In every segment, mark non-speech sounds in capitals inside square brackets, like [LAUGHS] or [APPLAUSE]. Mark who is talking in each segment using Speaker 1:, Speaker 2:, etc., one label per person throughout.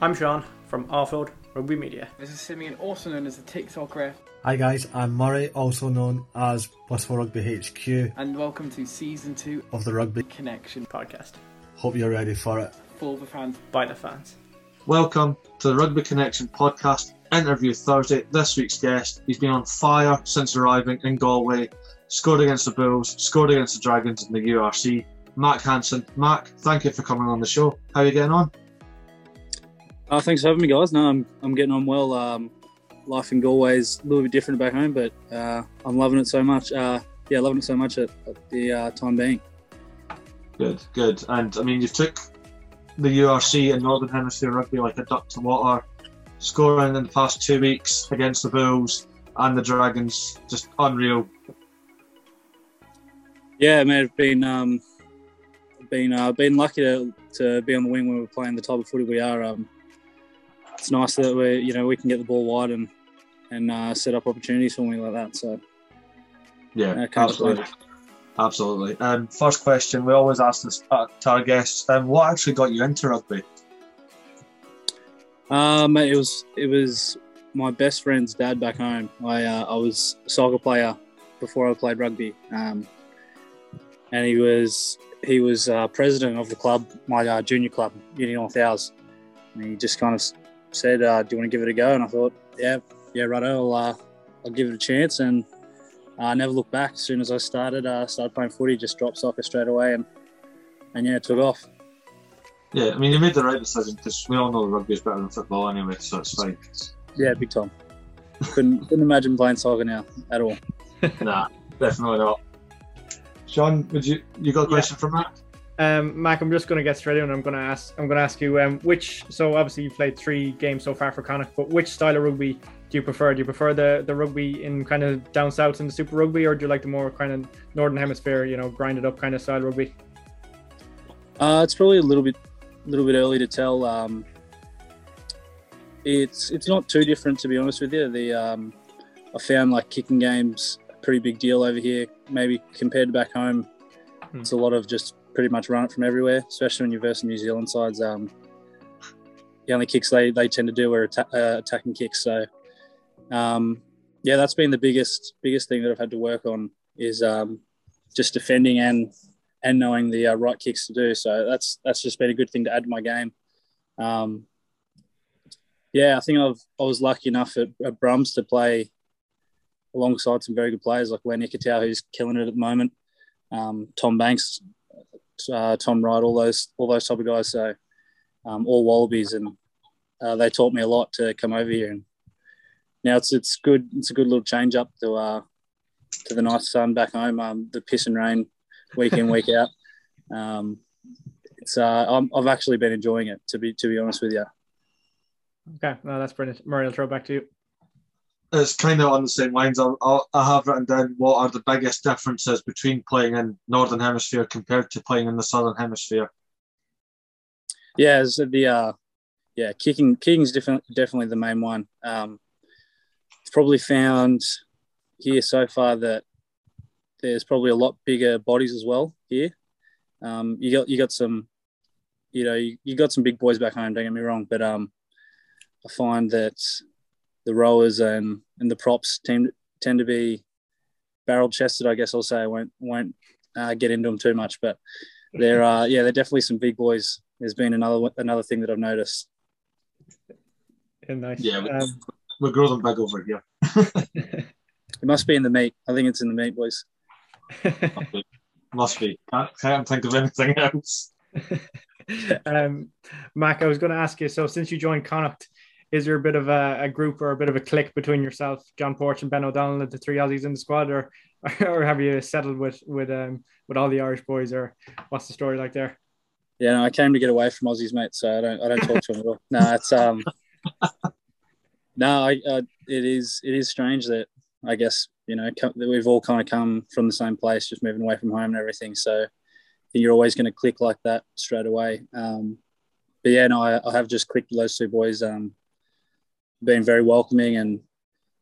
Speaker 1: I'm Sean from Offload Rugby Media.
Speaker 2: This is Simeon, also known as the TikTok ref.
Speaker 3: Hi guys, I'm Murray, also known as Blissful Rugby HQ
Speaker 2: And welcome to season two
Speaker 3: of the Rugby.
Speaker 2: Connection
Speaker 1: Podcast
Speaker 3: Hope you're ready for it.
Speaker 2: for the fans.
Speaker 1: by the fans.
Speaker 4: Welcome to the Rugby Connection podcast interview Thursday. This week's guest, he's been on fire since arriving in Galway, scored against the Bulls, scored against the Dragons in the URC. Mack Hansen. Mack, thank you for coming on the show. How are you getting on?
Speaker 5: Oh, thanks for having me, guys. No, I'm, I'm getting on well. Um, life in Galway is a little bit different back home, but uh, I'm loving it so much. Uh, yeah, loving it so much at, at the uh, time being.
Speaker 4: Good, good. And I mean, you took the URC and Northern Hemisphere rugby like a duck to water, scoring in the past two weeks against the Bulls and the Dragons. Just unreal.
Speaker 5: Yeah, man, I've been um, been uh, been lucky to, to be on the wing when we're playing the type of footy we are. Um, it's nice that we you know we can get the ball wide and and uh, set up opportunities for me like that. So
Speaker 4: Yeah, absolutely. Absolutely. Um, first question, we always ask this uh, to our guests, um, what actually got you into rugby?
Speaker 5: Um, it was it was my best friend's dad back home. I uh, I was a soccer player before I played rugby, um, and he was he was uh, president of the club, my uh, junior club, Uni North Owls. And he just kind of said, uh, "Do you want to give it a go?" And I thought, "Yeah, yeah, right. I'll uh, I'll give it a chance." And I never looked back. As soon as I started, uh, started playing footy, just dropped soccer straight away, and and yeah, took off.
Speaker 4: Yeah, I mean, you made the right decision because we all know rugby is better than football anyway, so it's like.
Speaker 5: Yeah, big time. couldn't [LAUGHS] couldn't imagine playing soccer now at all.
Speaker 4: nah, definitely not. Sean, would you you got a question for Matt?
Speaker 1: Um, Mac, I'm just going to get straight in. I'm going to ask. I'm going to ask you um, which. So obviously you've played three games so far for Connacht, but which style of rugby do you prefer? Do you prefer the the rugby in kind of down south in the Super Rugby, or do you like the more kind of Northern Hemisphere, you know, grinded up kind of style rugby?
Speaker 5: Uh, it's probably a little bit, little bit early to tell. Um, it's it's not too different to be honest with you. The um, I found like kicking games a pretty big deal over here. Maybe compared to back home,
Speaker 1: Hmm.
Speaker 5: it's a lot of just pretty much run it from everywhere. Especially when you're versus New Zealand sides. Um, the only kicks they, they tend to do are atta- uh, attacking kicks. So, um, yeah, that's been the biggest biggest thing that I've had to work on is um, just defending and and knowing the uh, right kicks to do. So that's that's just been a good thing to add to my game. Um, yeah, I think I've I was lucky enough at, at Brums to play alongside some very good players like Len Ikitau, who's killing it at the moment. Um, Tom Banks, uh, Tom Wright, all those all those type of guys. So um, all Wallabies, and uh, they taught me a lot to come over here. And now it's it's good. It's a good little change up to uh, to the nice sun back home. Um, the piss and rain week in week out. [LAUGHS] Um, it's uh, I'm, I've actually been enjoying it to be to be honest with you.
Speaker 1: Okay, no, that's brilliant. Murray, I'll throw it back to you.
Speaker 4: It's kind of on the same lines. I'll, I'll, I have written down what are the biggest differences between playing in Northern Hemisphere compared to playing in the Southern Hemisphere.
Speaker 5: Yeah, it's the uh, yeah kicking kicking's different, definitely the main one. Um, probably found here so far that there's probably a lot bigger bodies as well here. Um, you got you got some, you know, you, you got some big boys back home. Don't get me wrong, but um, I find that the rowers and and the props tend tend to be barrel chested. I guess I'll say I won't won't uh, get into them too much, but there are uh, yeah they're definitely some big boys. There's been another another thing that I've noticed.
Speaker 1: Yeah, nice.
Speaker 4: Yeah, but-
Speaker 1: Um,
Speaker 4: We grow them big over here. [LAUGHS]
Speaker 5: It must be in the meat. I think it's in the meat, boys.
Speaker 4: Must be. Can't, can't think of anything else. [LAUGHS]
Speaker 1: um, Mac, I was going to ask you. So, since you joined Connacht, is there a bit of a, a group or a bit of a clique between yourself, John Porch, and Ben O'Donnell, the three Aussies in the squad, or [LAUGHS] or have you settled with with um with all the Irish boys, or what's the story like there?
Speaker 5: Yeah, no, I came to get away from Aussies, mate. So I don't I don't talk to them at all. No, it's um, [LAUGHS] no, I, uh, it is it is strange that I guess you know we've all kind of come from the same place, just moving away from home and everything. So you're always going to click like that straight away. Um, but yeah, no, I, I have just clicked those two boys. Um, been very welcoming and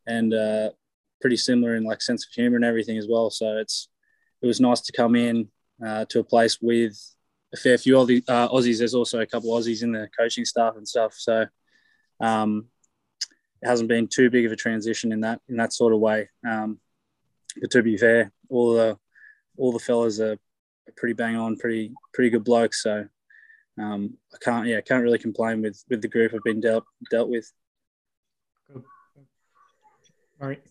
Speaker 5: and uh, pretty similar in like sense of humor and everything as well. So it's it was nice to come in uh, to a place with a fair few Aussie, uh, Aussies. There's also a couple Aussies in the coaching staff and stuff. So um, it hasn't been too big of a transition in that in that sort of way. Um, but to be fair, all the all the fellas are pretty bang on, pretty pretty good blokes. So um, I can't yeah can't really complain with with the group I've been dealt dealt with.
Speaker 1: All right.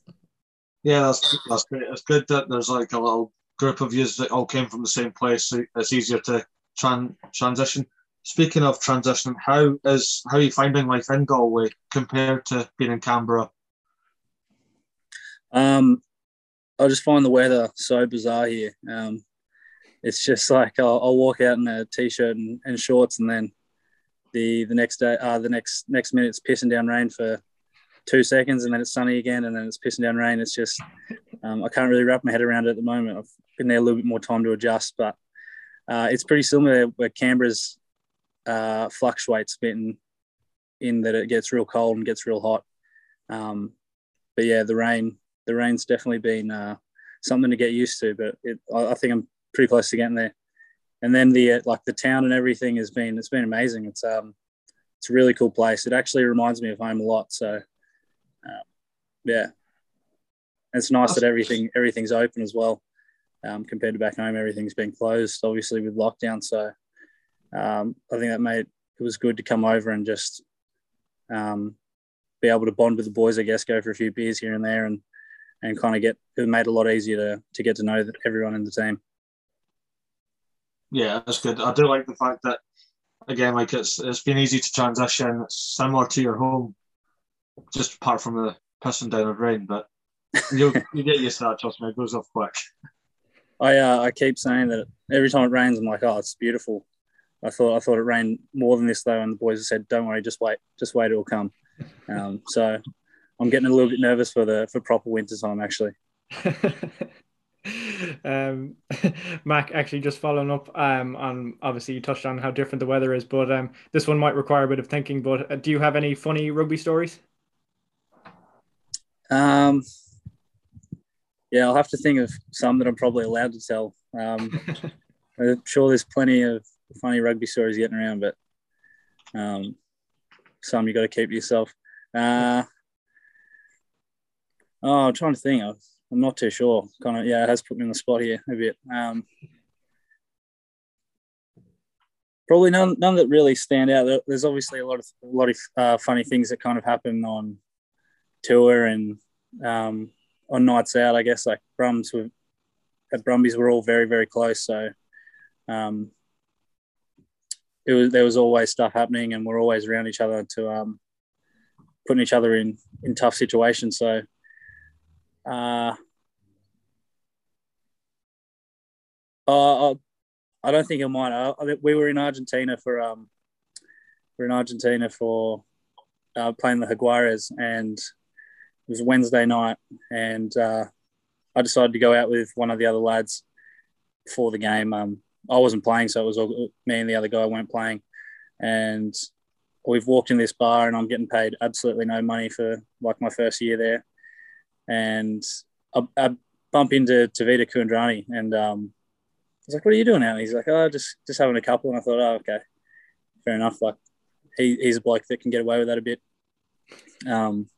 Speaker 4: Yeah, that's that's great. It's good that there's like a little group of yous that all came from the same place. So it's easier to tran- transition. Speaking of transitioning, how is how are you finding life in Galway compared to being in Canberra?
Speaker 5: Um, I just find the weather so bizarre here. Um, it's just like I'll, I'll walk out in a t-shirt and, and, shorts, and then the the next day, uh, the next next minute, it's pissing down rain for two seconds, and then it's sunny again, and then it's pissing down rain. It's just um, I can't really wrap my head around it at the moment. I've been there a little bit more time to adjust, but uh, it's pretty similar where Canberra's uh, fluctuates a bit in, in, that it gets real cold and gets real hot. Um, but yeah, the rain, the rain's definitely been uh, something to get used to. But it, I, I, think I'm pretty close to getting there. And then the uh, like the town and everything has been it's been amazing. It's um it's a really cool place. It actually reminds me of home a lot. So uh, yeah, it's nice that everything everything's open as well um, compared to back home. Everything's been closed, obviously with lockdown. So um, I think that made it was good to come over and just um, be able to bond with the boys. I guess go for a few beers here and there, and and kind of get it made a lot easier to to get to know everyone in the team.
Speaker 4: Yeah, that's good. I do like the fact that again, like it's it's been easy to transition. It's similar to your home, just apart from the pissing down of rain, but you [LAUGHS] you get used to that. Trust me, it goes off quick.
Speaker 5: I uh, I keep saying that every time it rains, I'm like, oh, it's beautiful. I thought I thought it rained more than this though, and the boys said, "Don't worry, just wait, just wait, it'll come." Um, so I'm getting a little bit nervous for the for proper winter time actually. [LAUGHS]
Speaker 1: um, [LAUGHS] Mac, actually, just following up um, on obviously you touched on how different the weather is, but um, this one might require a bit of thinking. But uh, do you have any funny rugby stories?
Speaker 5: Um, yeah, I'll have to think of some that I'm probably allowed to tell. Um, [LAUGHS] I'm sure there's plenty of funny rugby stories getting around, but um, some you got to keep to yourself. Uh, oh, I'm trying to think. I'm not too sure. Kind of, yeah, it has put me on the spot here a bit. Um, probably none, none that really stand out. There's obviously a lot of a lot of uh, funny things that kind of happen on tour and um, on nights out, I guess like Brums were at Brumbies were all very very close, so um, it was there was always stuff happening, and we're always around each other to um, putting each other in in tough situations. So. Uh, uh, I don't think it might. I, we were in Argentina for um, we are in Argentina for uh, playing the Jaguares, and it was Wednesday night, and uh, I decided to go out with one of the other lads for the game. Um, I wasn't playing, so it was all, me and the other guy weren't playing, and we've walked in this bar, and I'm getting paid absolutely no money for like my first year there, and I, I bump into Tevita Kuridrani, and um, I was like, "What are you doing now?" he's like, "Oh, just just having a couple," and I thought, "Oh, okay, fair enough." Like, he, he's a bloke that can get away with that a bit. Um,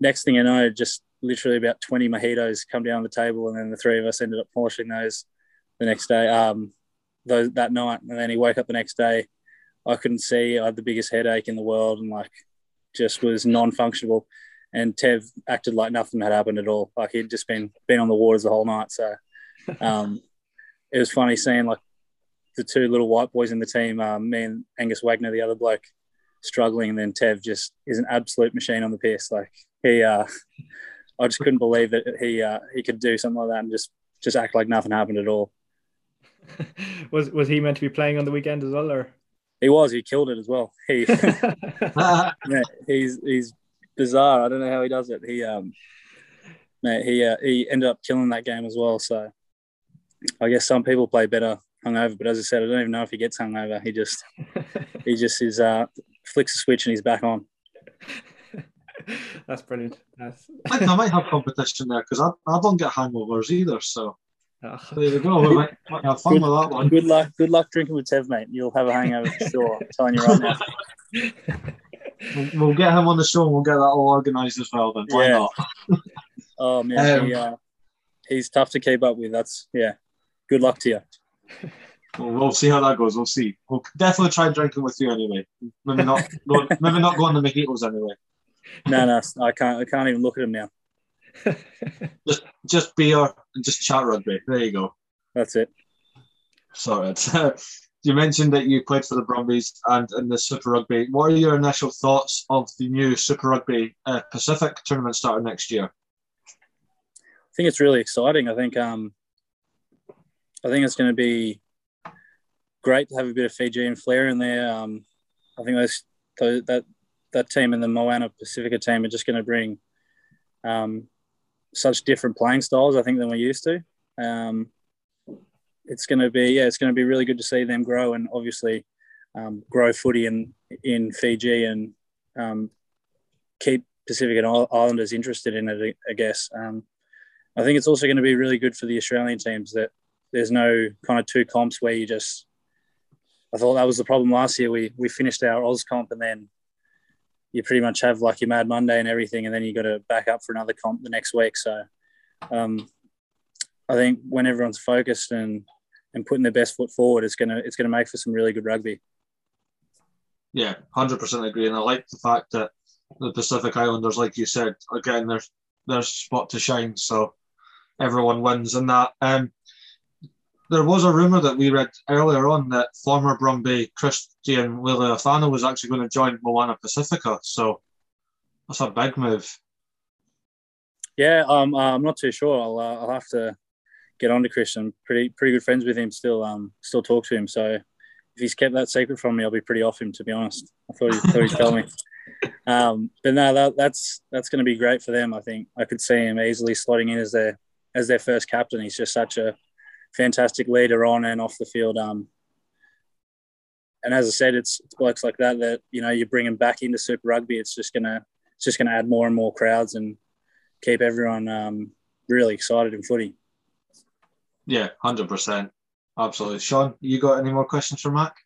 Speaker 5: next thing I know, just literally about 20 mojitos come down the table, and then the three of us ended up polishing those the next day, um, those, that night. And then he woke up the next day. I couldn't see. I had the biggest headache in the world and like just was non functional. And Tev acted like nothing had happened at all. Like he'd just been been on the waters the whole night. So [LAUGHS] um, it was funny seeing like the two little white boys in the team, um, me and Angus Wagner, the other bloke, struggling. And then Tev just is an absolute machine on the piss. Like he, uh, I just couldn't believe that he uh, he could do something like that and just just act like nothing happened at all. [LAUGHS]
Speaker 1: was was he meant to be playing on the weekend as well, or
Speaker 5: he was? He killed it as well. He, [LAUGHS] [LAUGHS] yeah, he's he's bizarre. I don't know how he does it. He um, mate, he uh, he ended up killing that game as well. So I guess some people play better hungover, but as I said, I don't even know if he gets hungover. He just he just is uh, flicks a switch and he's back on. [LAUGHS]
Speaker 1: That's brilliant. That's...
Speaker 4: I, I might have competition there because I, I don't get hangovers either. So
Speaker 1: Oh.
Speaker 4: There you go. We might, might have fun
Speaker 5: Good,
Speaker 4: with that one.
Speaker 5: good luck. Good luck drinking with Tev, mate. You'll have a hangover for sure. I'm telling you right now. [LAUGHS]
Speaker 4: We'll, we'll get him on the show and we'll get that all organised as well. Then why
Speaker 5: Yeah.
Speaker 4: not? [LAUGHS]
Speaker 5: Oh man,
Speaker 4: Um,
Speaker 5: he, uh, he's tough to keep up with. That's yeah. Good luck to you.
Speaker 4: Well, we'll see how that goes. We'll see. We'll definitely try drinking with you anyway. Maybe not. go, maybe not go on the mojitos anyway.
Speaker 5: No, no, I can't. I can't even look at him now. [LAUGHS]
Speaker 4: Just just beer and just chat rugby. There you go.
Speaker 5: That's it.
Speaker 4: Sorted. [LAUGHS] you mentioned that you played for the Brumbies and in the Super Rugby. What are your initial thoughts of the new Super Rugby uh, Pacific tournament starting next year?
Speaker 5: I think it's really exciting. I think um, I think it's going to be great to have a bit of Fijian flair in there. Um, I think those, those that that team and the Moana Pacifica team are just going to bring um, such different playing styles. I think than we're used to. Um, it's going to be yeah, it's going to be really good to see them grow and obviously um, grow footy in in Fiji and um, keep Pacific and Islanders interested in it. I guess. Um, I think it's also going to be really good for the Australian teams that there's no kind of two comps where you just. I thought that was the problem last year. We we finished our Oz comp and then you pretty much have like your Mad Monday and everything, and then you got to back up for another comp the next week. So, um, I think when everyone's focused and and putting their best foot forward, it's gonna it's gonna make for some really good rugby.
Speaker 4: Yeah, hundred percent agree, and I like the fact that the Pacific Islanders, like you said, getting their their spot to shine. So everyone wins in that. Um, there was a rumor that we read earlier on that former Brumby Christian Leali'ifano was actually going to join Moana Pacifica. So that's a big move.
Speaker 5: Yeah, um, uh, I'm not too sure. I'll uh, I'll have to get on to Christian. Pretty pretty good friends with him still. Um, still talk to him. So if he's kept that secret from me, I'll be pretty off him to be honest. I thought he thought he'd tell me. [LAUGHS] Um, but no, that, that's that's going to be great for them. I think I could see him easily slotting in as their as their first captain. He's just such a fantastic leader on and off the field. Um, and as I said, it's, it's blokes like that that you know you bring them back into Super Rugby. It's just gonna it's just gonna add more and more crowds and keep everyone um, really excited in footy.
Speaker 4: Yeah, hundred percent, absolutely. Sean, you got any more questions for Mac?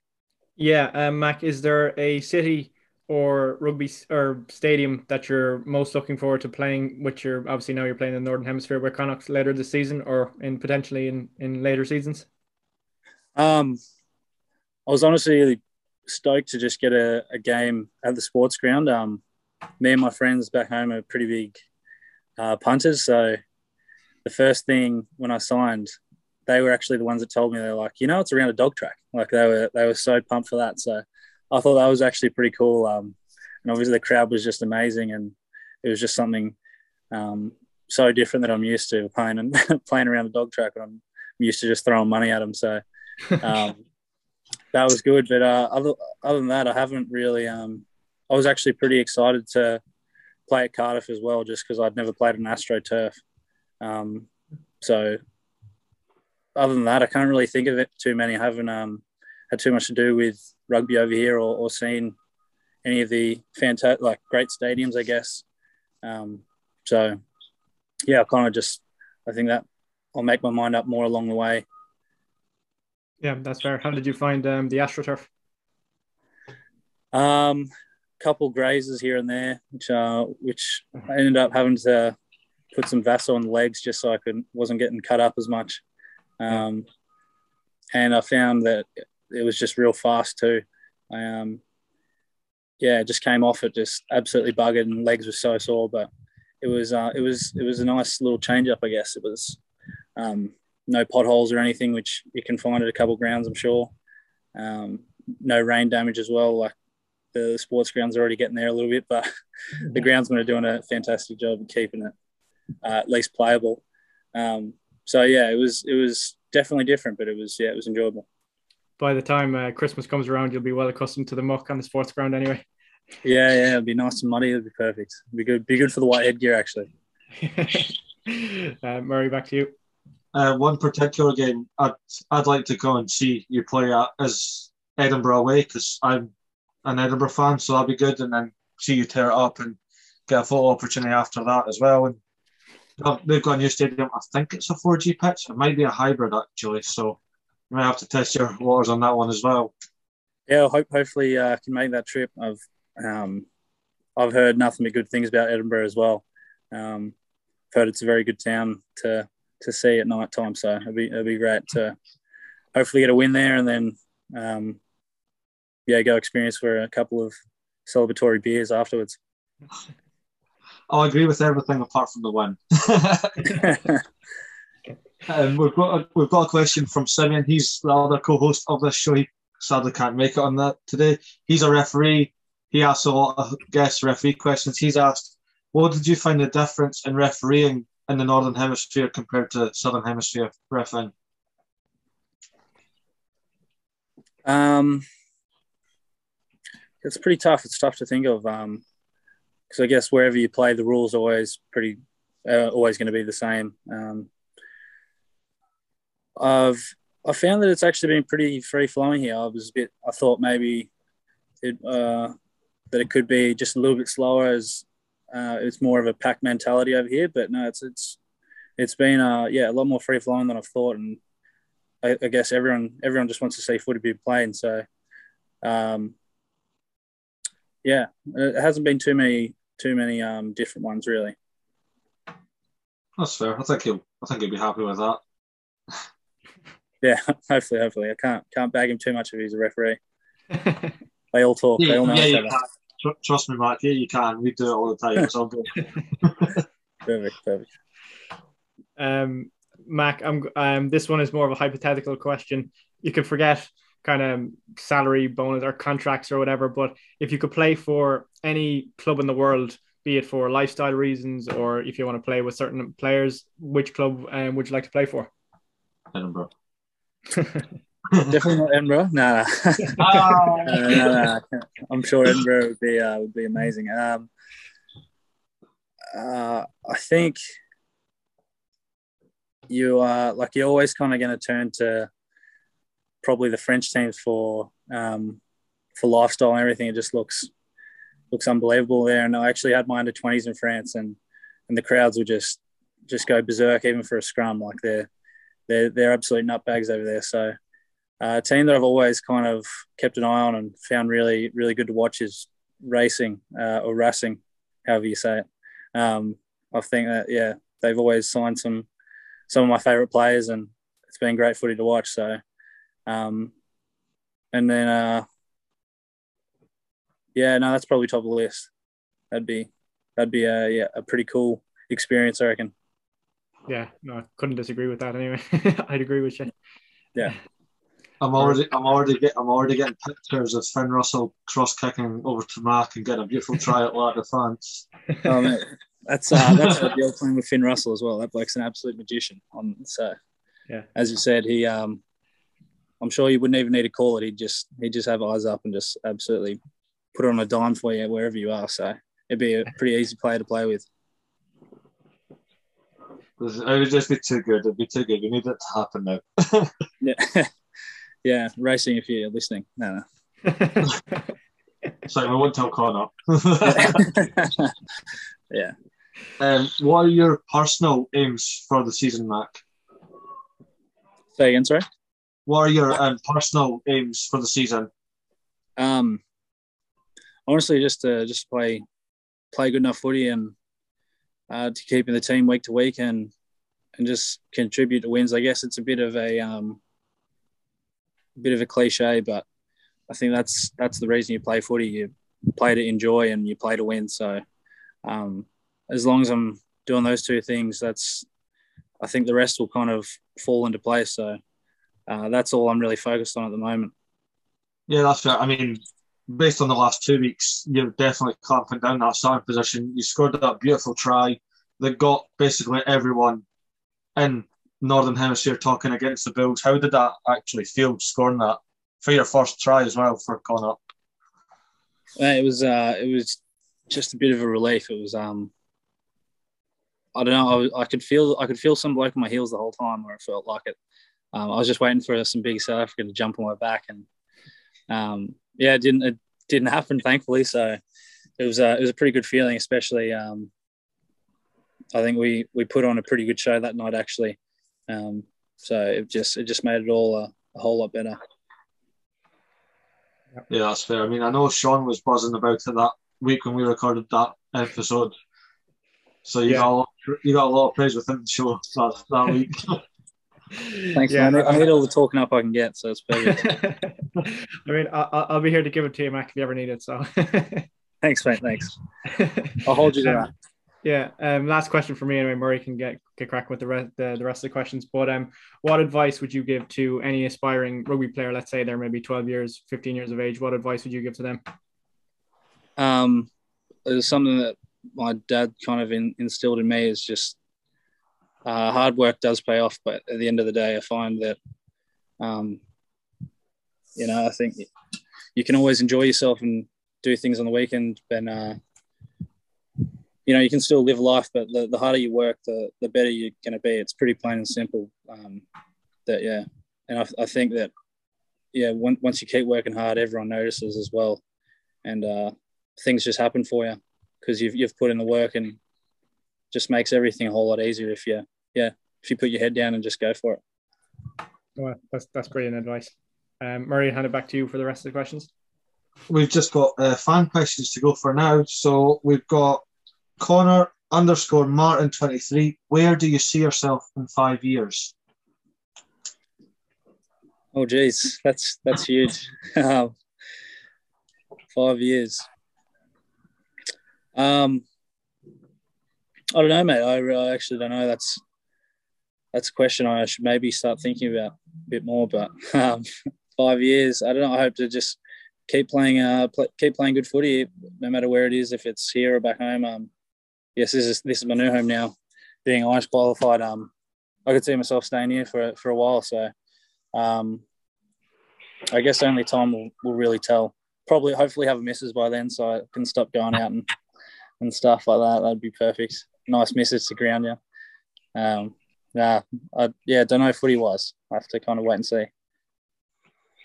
Speaker 1: Yeah, um, Mac, is there a city or rugby or stadium that you're most looking forward to playing? Which you're obviously now you're playing in the Northern Hemisphere with Connacht later this season, or in potentially in in later seasons.
Speaker 5: Um, I was honestly really stoked to just get a, a game at the sports ground. Um, me and my friends back home are pretty big uh, punters, so the first thing when I signed, they were actually the ones that told me they're like, you know, it's around a dog track. Like they were they were so pumped for that. So I thought that was actually pretty cool. Um, and obviously the crowd was just amazing, and it was just something um, so different that I'm used to playing and [LAUGHS] playing around the dog track. And I'm used to just throwing money at them. So [LAUGHS] um, that was good. But uh, other other than that, I haven't really. Um, I was actually pretty excited to play at Cardiff as well, just because I'd never played an Astro turf. Um, so other than that, I can't really think of it too many. I haven't um, had too much to do with rugby over here or, or seen any of the fantastic, like great stadiums, I guess. Um, so yeah, I kind of just, I think that I'll make my mind up more along the way.
Speaker 1: Yeah, that's fair. How did you find um, the AstroTurf?
Speaker 5: Um, couple grazes here and there, which uh, which I ended up having to put some Vaso on the legs just so I could wasn't getting cut up as much. Um, and I found that it was just real fast too. I, um, yeah, it just came off it just absolutely buggered and legs were so sore, but it was uh, it was it was a nice little change up, I guess. It was um, no potholes or anything, which you can find at a couple grounds, I'm sure. Um, no rain damage as well. Like the sports grounds are already getting there a little bit, but [LAUGHS] the groundsmen are doing a fantastic job of keeping it uh, at least playable. Um, so yeah, it was it was definitely different, but it was yeah, it was enjoyable.
Speaker 1: By the time uh, Christmas comes around, you'll be well accustomed to the muck on the sports ground anyway.
Speaker 5: Yeah, yeah, it'd be nice and muddy. It'd be perfect. It'd be good. Be good for the white headgear actually. [LAUGHS]
Speaker 1: uh, Murray, back to you.
Speaker 4: Uh, one particular game I'd I'd like to go and see you play at is Edinburgh away because I'm an Edinburgh fan, so that'd be good. And then see you tear it up and get a photo opportunity after that as well. And they've got a new stadium. I think it's a 4G pitch. It might be a hybrid actually. So you might have to test your waters on that one as well.
Speaker 5: Yeah, hope hopefully uh, can make that trip. I've um, I've heard nothing but good things about Edinburgh as well. Um, I've heard it's a very good town to to see at night time. So it'd be it'd be great to hopefully get a win there and then um, yeah go experience for a couple of celebratory beers afterwards.
Speaker 4: I'll agree with everything apart from the win. [LAUGHS] [LAUGHS] [LAUGHS] um, we've got a, we've got a question from Simeon. He's the other co-host of this show. He sadly can't make it on that today. He's a referee. He asks a lot of guest referee questions. He's asked, "What did you find the difference in refereeing in the Northern Hemisphere compared to Southern Hemisphere refereeing?"
Speaker 5: Um, it's pretty tough. It's tough to think of. Um, because I guess wherever you play, the rules are always pretty, uh, always going to be the same. Um, I've I found that it's actually been pretty free flowing here. I was a bit, I thought maybe it uh, that it could be just a little bit slower as uh, it's more of a pack mentality over here. But no, it's it's it's been uh, yeah a lot more free flowing than I thought, and I, I, guess everyone everyone just wants to see footy be played. So um, yeah, it hasn't been too many too many um, different ones really.
Speaker 4: That's fair. I think he'll I think he'll be happy with that.
Speaker 5: Yeah, [LAUGHS] hopefully, hopefully. I can't can't bag him too much if he's a referee. [LAUGHS] they all talk. Yeah, they all know yeah, each
Speaker 4: other. Trust me, Mike. Yeah, you can. We do it all the time. It's all good. [LAUGHS]
Speaker 5: perfect, perfect.
Speaker 1: Um, Mac, I'm um, this one is more of a hypothetical question. You can forget kind of salary bonus or contracts or whatever. But if you could play for any club in the world, be it for lifestyle reasons or if you want to play with certain players, which club um, would you like to play for?
Speaker 4: Edinburgh. [LAUGHS]
Speaker 5: Definitely not Edinburgh. No, no. Oh. no, no, no. I'm sure Edinburgh would be uh, would be amazing. Um, uh, I think you are like you're always kind of going to turn to probably the French teams for um, for lifestyle and everything. It just looks looks unbelievable there. And I actually had my under twenties in France, and and the crowds would just just go berserk even for a scrum. Like they're they're they're absolute nutbags over there. So uh, a team that I've always kind of kept an eye on and found really really good to watch is racing uh, or racing, however you say it. Um, I think that yeah, they've always signed some some of my favourite players, and it's been great footy to watch. So um, and then, uh, yeah, no, that's probably top of the list. That'd be that'd be a yeah a pretty cool experience, I reckon.
Speaker 1: Yeah, no, I couldn't disagree with that. Anyway, [LAUGHS] I'd agree with you.
Speaker 5: Yeah.
Speaker 4: I'm already, I'm already, get, I'm already getting pictures of Finn Russell cross kicking over to Mack and getting a beautiful try at La Défense. [LAUGHS]
Speaker 5: Oh, mate. That's uh, that's ideal playing with Finn Russell as well. That bloke's an absolute magician. On so,
Speaker 1: yeah,
Speaker 5: as you said, he um I'm sure you wouldn't even need to call it. He'd just he'd just have eyes up and just absolutely put it on a dime for you wherever you are. So it'd be a pretty easy player to play with.
Speaker 4: It would just be too good. It'd be too good. We need it to happen now.
Speaker 5: yeah, [LAUGHS] yeah. Racing, if you're listening, no, no.
Speaker 4: Sorry, we won't tell Connacht. [LAUGHS]
Speaker 5: yeah.
Speaker 4: Um, what are your personal aims for the season, Mac?
Speaker 5: Say again, sorry.
Speaker 4: What are your um, personal aims for the season?
Speaker 5: Um, honestly, just to just play play good enough footy and uh, to keep in the team week to week and and just contribute to wins. I guess it's a bit of a um, bit of a cliche, but I think that's that's the reason you play footy. You play to enjoy and you play to win. So um, as long as I'm doing those two things, that's I think the rest will kind of fall into place. So uh, that's all I'm really focused on at the moment.
Speaker 4: Yeah, that's fair. I mean, based on the last two weeks, you're definitely clamping down that starting position. You scored that beautiful try that got basically everyone in Northern Hemisphere talking against the Bulls. How did that actually feel scoring that for your first try as well for Connacht?
Speaker 5: It was uh, it was just a bit of a relief. It was um, I don't know. I, I could feel I could feel some bloke on my heels the whole time, where it felt like it um, I was just waiting for some big South Africa to jump on my back, and um, yeah, it didn't it didn't happen, thankfully. So it was a, it was a pretty good feeling, especially um, I think we we put on a pretty good show that night actually. Um, so it just it just made it all a, a whole lot better.
Speaker 4: Yeah, that's fair. I mean, I know Sean was buzzing about it that week when we recorded that episode. So you
Speaker 1: Yeah.
Speaker 4: got a lot, you got a lot of praise within the show that, that week. [LAUGHS]
Speaker 5: Thanks,
Speaker 1: Yeah,
Speaker 5: man. I need all the talking up I can get, so it's perfect. [LAUGHS]
Speaker 1: I mean, I, I- I'll be here to give it to you, Mac, if you ever need it. So, [LAUGHS]
Speaker 5: Thanks, mate. Thanks. [LAUGHS] I'll hold you to that.
Speaker 1: Yeah. Um, last question for me, anyway. Murray can get get cracking with the rest the, the rest of the questions. But um, what advice would you give to any aspiring rugby player? Let's say they're maybe twelve years, fifteen years of age. What advice would you give to them?
Speaker 5: Um, it was something that my dad kind of in, instilled in me is just uh, hard work does pay off, but at the end of the day, I find that um, you know I think you can always enjoy yourself and do things on the weekend, but uh, you know you can still live life. But the, the harder you work, the the better you're going to be. It's pretty plain and simple. Um, that yeah, and I, I think that yeah, when, once you keep working hard, everyone notices as well, and uh, things just happen for you because you've you've put in the work and just makes everything a whole lot easier if you yeah if you put your head down and just go for it.
Speaker 1: Well, that's that's brilliant advice. Um, Murray, hand it back to you for the rest of the questions.
Speaker 4: We've just got uh, fan questions to go for now. So we've got Connor underscore Martin twenty three. Where do you see yourself in five years?
Speaker 5: Oh geez, that's that's huge. [LAUGHS] Um, Five years. Um, I don't know, mate. I, I actually don't know. That's that's a question I should maybe start thinking about a bit more. But um, [LAUGHS] five years, I don't know. I hope to just keep playing, uh, pl- keep playing good footy, no matter where it is, if it's here or back home. Um, yes, this is this is my new home now. Being Irish qualified, um, I could see myself staying here for for a while. So, um, I guess only time will, will really tell. Probably, hopefully, have a missus by then, so I can stop going out and and stuff like that. That'd be perfect. Nice missus to ground you. Um, nah, I, yeah, don't know footy was. I have to kind of wait and see.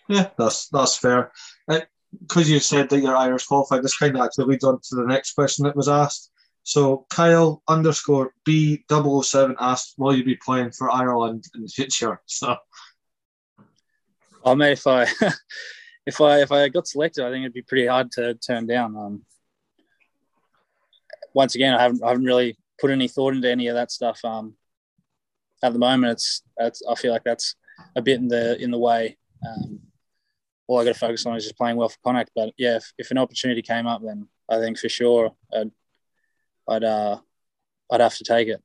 Speaker 4: Yeah, that's that's fair. Because you said that you're Irish qualified, this kind of actually leads on to the next question that was asked. So Kyle underscore B 7 asked, "Will you be playing for Ireland in the future?" [LAUGHS] So
Speaker 5: I mean, if I [LAUGHS] if I if I got selected, I think it'd be pretty hard to turn down. Um, once again, I haven't I haven't really put any thought into any of that stuff. Um, at the moment, it's, it's I feel like that's a bit in the in the way. Um, all I got to focus on is just playing well for Connacht. But yeah, if, if an opportunity came up, then I think for sure I'd I'd uh, I'd have to take it.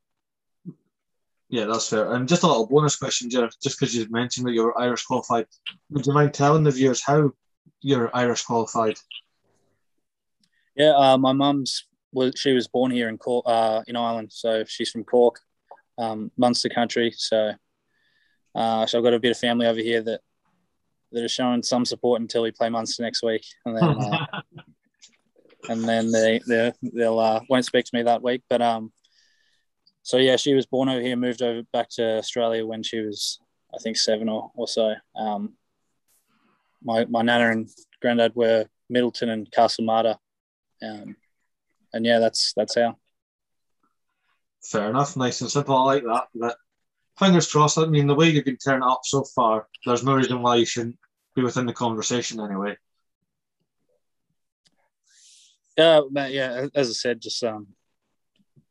Speaker 4: yeah, that's fair. And just a little bonus question, Jer, just because you mentioned that you're Irish qualified, would you mind telling the viewers how you're Irish qualified?
Speaker 5: Yeah, uh, my mum's was she was born here in Cork, uh, in Ireland, so she's from Cork, um, Munster country. So, uh, so I've got a bit of family over here that that are showing some support until we play Munster next week, and then uh, [LAUGHS] and then they they they'll uh, won't speak to me that week. But um, so yeah, she was born over here, moved over back to Australia when she was I think seven or, or so. Um, my my nana and granddad were Midleton and Castle Marta. Um, and yeah, that's that's how.
Speaker 4: Fair enough, nice and simple. I like that. But fingers crossed. I mean, the way you've been turning it up so far, there's no reason why you shouldn't be within the conversation anyway.
Speaker 5: Yeah, but yeah, as I said, just um,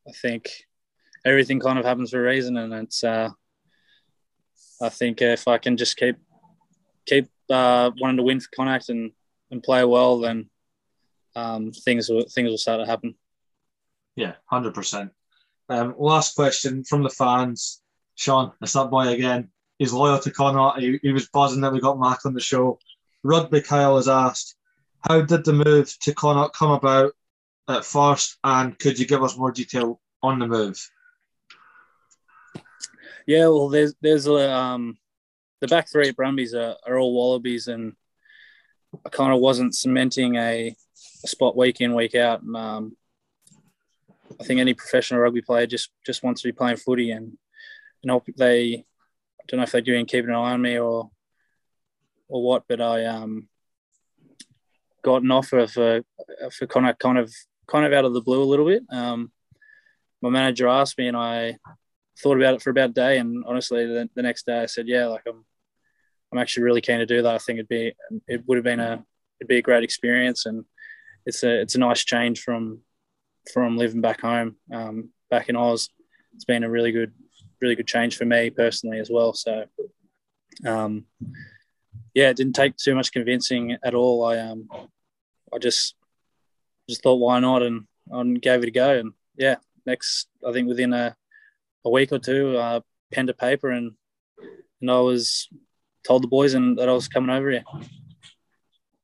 Speaker 5: I think everything kind of happens for a reason, and it's uh, I think if I can just keep keep uh, wanting to win for Connacht and and play well, then um, things will things will start to happen.
Speaker 4: Yeah, hundred percent. Um, last question from the fans, Sean. It's that boy again. He's loyal to Connacht. He, he was buzzing that we got Mac on the show. Rugby Kyle has asked, "How did the move to Connacht come about at first, and could you give us more detail on the move?"
Speaker 5: Yeah, well, there's there's a um, the back three at Brumbies are, are all Wallabies, and of wasn't cementing a, a spot week in week out. And, um, I think any professional rugby player just just wants to be playing footy, and you know they I don't know if they're doing keeping an eye on me or or what, but I um got an offer for for Connacht kind of kind of out of the blue a little bit. Um, my manager asked me, and I thought about it for about a day. And honestly, the, the next day I said, yeah, like I'm, I'm actually really keen to do that. I think it'd be, it would have been a, it'd be a great experience, and it's a, it's a nice change from, from living back home, um, back in Oz. It's been a really good, really good change for me personally as well. So, um, yeah, it didn't take too much convincing at all. I um, I just just thought why not and and gave it a go. And yeah, next I think within a a week or two, uh, pen to paper and and I was told the boys and that I was coming over here.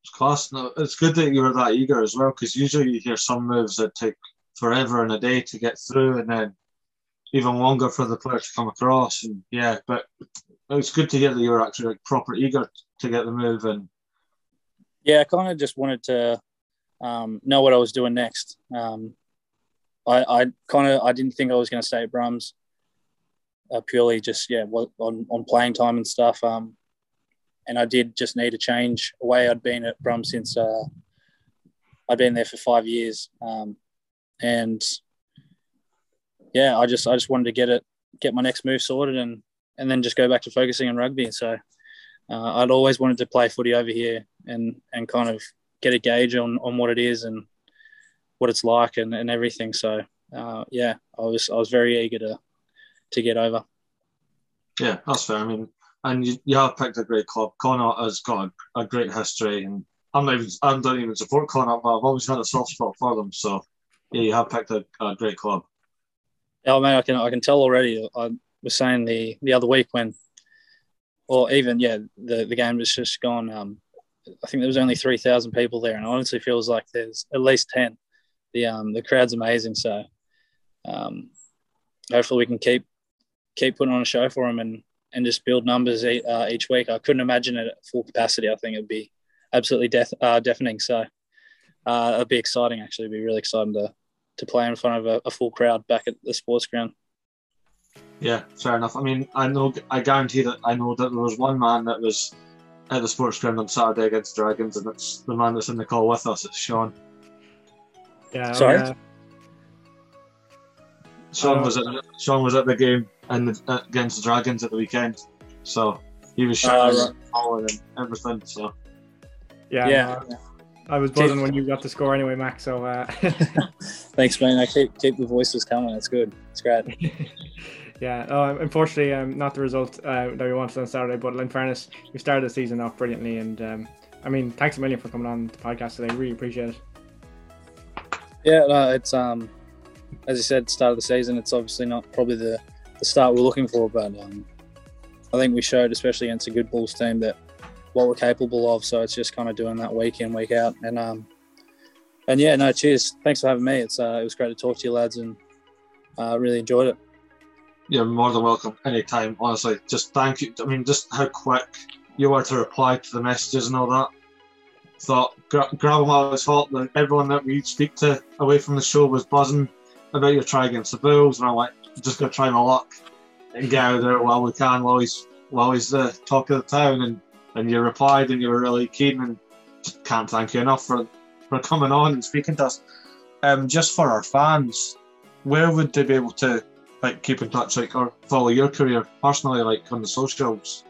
Speaker 4: It's class. No, it's good that you were that eager as well, because usually you hear some moves that take forever and a day to get through, and then even longer for the player to come across. And yeah, but it's good to hear that you were actually like proper eager to get the move and
Speaker 5: yeah, I kind of just wanted to um, know what I was doing next. Um, I, I kind of I didn't think I was going to stay at Brums. Uh, purely just yeah on, on playing time and stuff. Um, and I did just need a change away. I'd been at Brum since uh, I'd been there for five years, um, and yeah, I just I just wanted to get it, get my next move sorted, and and then just go back to focusing on rugby. So uh, I'd always wanted to play footy over here and and kind of get a gauge on on what it is and what it's like and, and everything. So uh, yeah, I was I was very eager to to get over.
Speaker 4: Yeah, that's fair. I mean, and you, you have picked a great club. Connacht has got a, a great history, and I'm not even I don't even support Connacht, but I've always had a soft spot for them. So yeah, you have picked a, a great club.
Speaker 5: Oh man, I can I can tell already. I was saying the the other week when, or even yeah, the the game was just gone. Um, I think there was only three thousand people there, and honestly feels like there's at least ten. The um the crowd's amazing, so um, hopefully we can keep keep putting on a show for them and and just build numbers uh, each week. I couldn't imagine it at full capacity. I think it'd be absolutely death, uh, deafening. So uh, it'd be exciting. Actually, it'd be really exciting to to play in front of a, a full crowd back at the sports ground.
Speaker 4: Yeah, fair enough. I mean, I know, I guarantee that I know that there was one man that was at the sports ground on Saturday against Dragons, and it's the man that's in the call with us. It's Sean.
Speaker 1: Yeah.
Speaker 5: Sorry?
Speaker 1: uh,
Speaker 4: Sean
Speaker 1: Oh.
Speaker 4: was at Sean was at the game and the, against the Dragons at the weekend, so he was
Speaker 5: Oh,
Speaker 4: shouting
Speaker 5: right.
Speaker 4: and everything. So
Speaker 1: yeah.
Speaker 5: yeah.
Speaker 1: no, I was buzzing when you got the score anyway, Max. So uh, [LAUGHS] [LAUGHS]
Speaker 5: Thanks, man. I keep keep the voices coming. It's good. It's great. [LAUGHS]
Speaker 1: yeah. Oh, unfortunately, um, not the result uh, that we wanted on Saturday. But in fairness, we started the season off brilliantly, and um, I mean, thanks a million for coming on the podcast today. Really appreciate it.
Speaker 5: Yeah, no, it's um, as you said, start of the season. It's obviously not probably the, the start we're looking for, but um, I think we showed, especially against a good Bulls team, that what we're capable of. So it's just kind of doing that week in, week out, and um, and yeah, no, cheers. Thanks for having me. It's uh, it was great to talk to you, lads, and uh, really enjoyed it.
Speaker 4: you're more than welcome anytime. Honestly, just thank you. I mean, just how quick you were to reply to the messages and all that. Thought gra- of fault that everyone that we speak to away from the show was buzzing about your try against the Bulls, and I'm like, just gonna try my luck and get out there while we can, while he's while he's the talk of the town. And and you replied, and you were really keen, and can't thank you enough for for coming on and speaking to us. Um, just for our fans, where would they be able to like keep in touch, like or follow your career personally, like on the socials?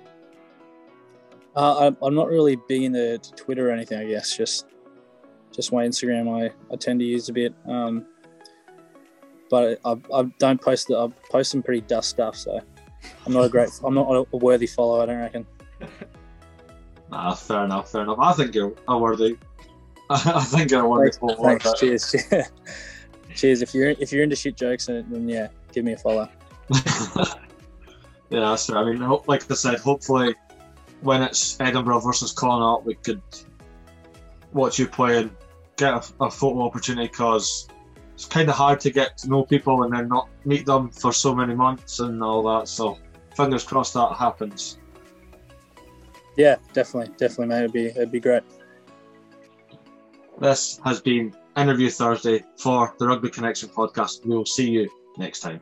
Speaker 5: Uh, I, I'm not really big into to Twitter or anything. I guess just just my Instagram. I, I tend to use a bit, um, but I, I don't post. The, I post some pretty dust stuff. So I'm not a great. I'm not a worthy follower. I don't reckon. [LAUGHS]
Speaker 4: Nah, fair enough, fair enough. I think you're a worthy. [LAUGHS] I think you're a worthy
Speaker 5: Thanks. Thanks. Cheers. [LAUGHS] Cheers. If you're if you're into shit jokes, then, then yeah, give me a follow. [LAUGHS]
Speaker 4: yeah, that's fair. I mean, like I said, hopefully when it's Edinburgh versus Connacht, we could watch you play and get a, a photo opportunity because it's kind of hard to get to know people and then not meet them for so many months and all that. So fingers crossed that happens.
Speaker 5: Yeah, definitely, definitely, mate. It'd be it'd be great.
Speaker 4: This has been Interview Thursday for the Rugby Connection podcast. We will see you next time.